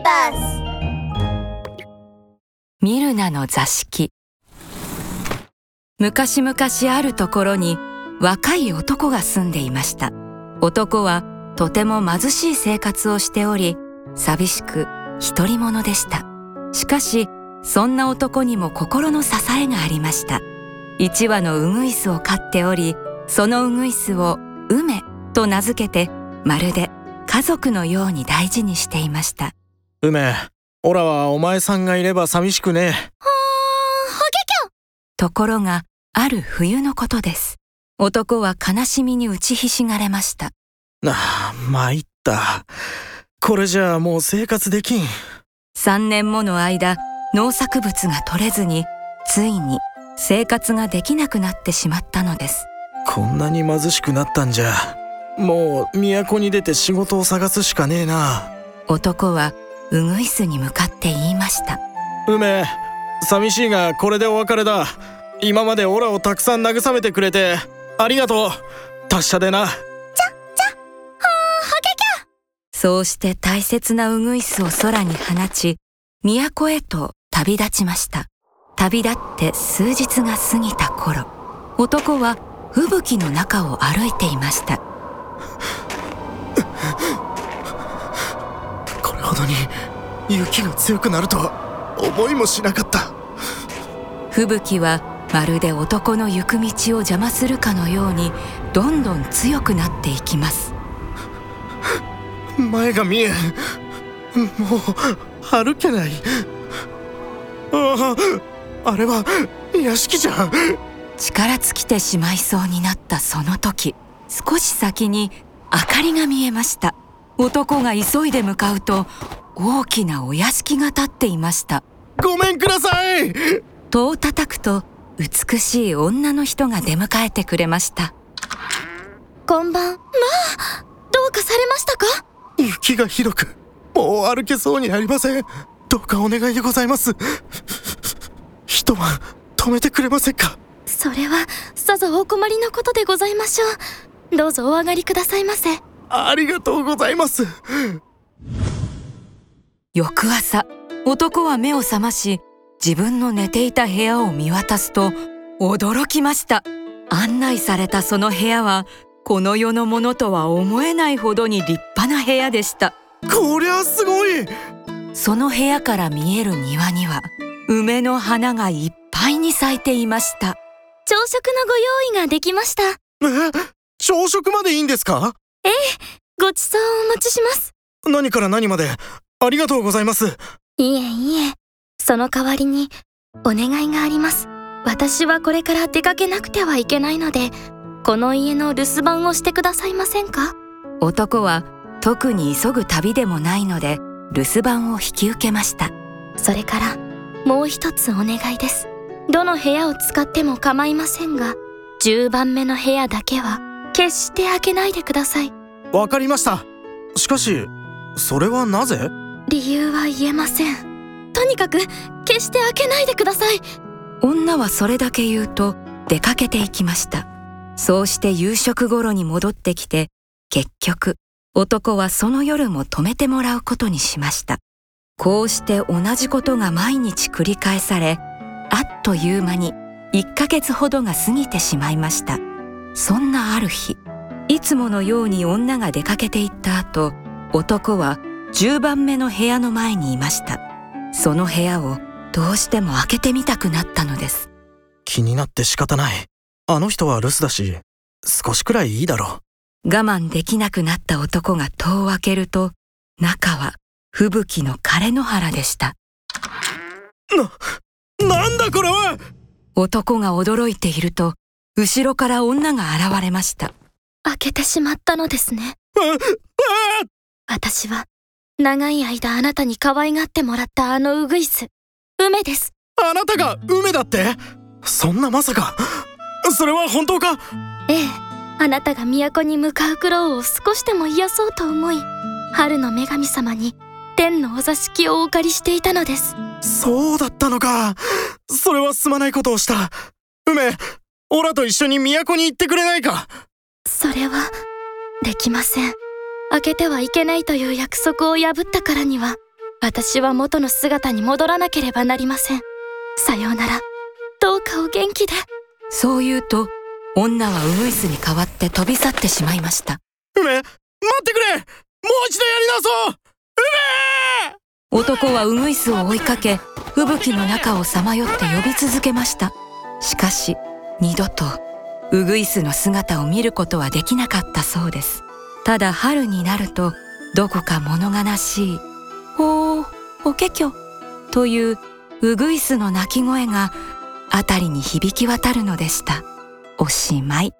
ーバスミルナの座敷。昔々あるところに若い男が住んでいました。男はとても貧しい生活をしており寂しく独り者でした。しかしそんな男にも心の支えがありました。一羽のウグイスを飼っておりそのウグイスを梅と名付けてまるで家族のように大事にしていました。梅オラはお前さんがいれば寂しくね。えほーほけきょところがある冬のことです。男は悲しみに打ちひしがれました。ああ参った。これじゃあもう生活できん。3年もの間農作物が取れずについに生活ができなくなってしまったのです。こんなに貧しくなったんじゃもう都に出て仕事を探すしかねえな。男はウグイスに向かって言いました。梅寂しいがこれでお別れだ。今までオラをたくさん慰めてくれてありがとう。達者でな。そうして大切なウグイスを空に放ち都へと旅立ちました。旅立って数日が過ぎた頃男は吹雪の中を歩いていました。これほどに雪が強くなるとは思いもしなかった。吹雪はまるで男の行く道を邪魔するかのようにどんどん強くなっていきます。前が見えんもう歩けない。あああれは屋敷じゃ。ん力尽きてしまいそうになったその時少し先に明かりが見えました。男が急いで向かうと大きなお屋敷が建っていました。ごめんください。戸を叩くと美しい女の人が出迎えてくれました。こんばん。まあどうかされましたか？雪がひどくもう歩けそうにありません。どうかお願いでございます。一晩止めてくれませんか？それはさぞお困りのことでございましょう。どうぞお上がりくださいませ。ありがとうございます翌朝男は目を覚まし自分の寝ていた部屋を見渡すと驚きました。案内されたその部屋はこの世のものとは思えないほどに立派な部屋でした。こりゃすごい！その部屋から見える庭には梅の花がいっぱいに咲いていました。朝食のご用意ができました。え？朝食までいいんですか？ごちそうをお持ちします。何から何まで？ありがとうございます。いえいえ。その代わりにお願いがあります。私はこれから出かけなくてはいけないのでこの家の留守番をしてくださいませんか？男は特に急ぐ旅でもないので留守番を引き受けました。それからもう一つお願いです。どの部屋を使っても構いませんが10番目の部屋だけは決して開けないでください。わかりました。しかしそれはなぜ？理由は言えません。とにかく決して開けないでください。女はそれだけ言うと出かけていきました。そうして夕食頃に戻ってきて結局男はその夜も泊めてもらうことにしました。こうして同じことが毎日繰り返されあっという間に1ヶ月ほどが過ぎてしまいました。そんなある日いつものように女が出かけていった後男は10番目の部屋の前にいました。その部屋をどうしても開けてみたくなったのです。気になって仕方ない。あの人は留守だし少しくらいいいだろ我慢できなくなった男が戸を開けると中は吹雪の枯れ野原でした。うなんだこれは男が驚いていると後ろから女が現れました。開けてしまったのですね。ああ私は長い間あなたに可愛がってもらったあのウグイス。梅です。あなたが梅だって？そんなまさか。それは本当か？ええ。あなたが都に向かう苦労を少しでも癒そうと思い春の女神様に天のお座敷をお借りしていたのです。そうだったのか。それはすまないことをした。梅オラと一緒に都に行ってくれないか？それはできません開けてはいけないという約束を破ったからには私は元の姿に戻らなければなりません。さようなら。どうかお元気で。そう言うと女はウグイスに代わって飛び去ってしまいました。梅待ってくれ。もう一度やり直そう。男はウグイスを追いかけ吹雪の中をさまよって呼び続けました。しかし二度とウグイスの姿を見ることはできなかったそうですただ春になるとどこか物悲しい「おーおけきょ」といううぐいすの鳴き声が辺りに響き渡るのでした。おしまい。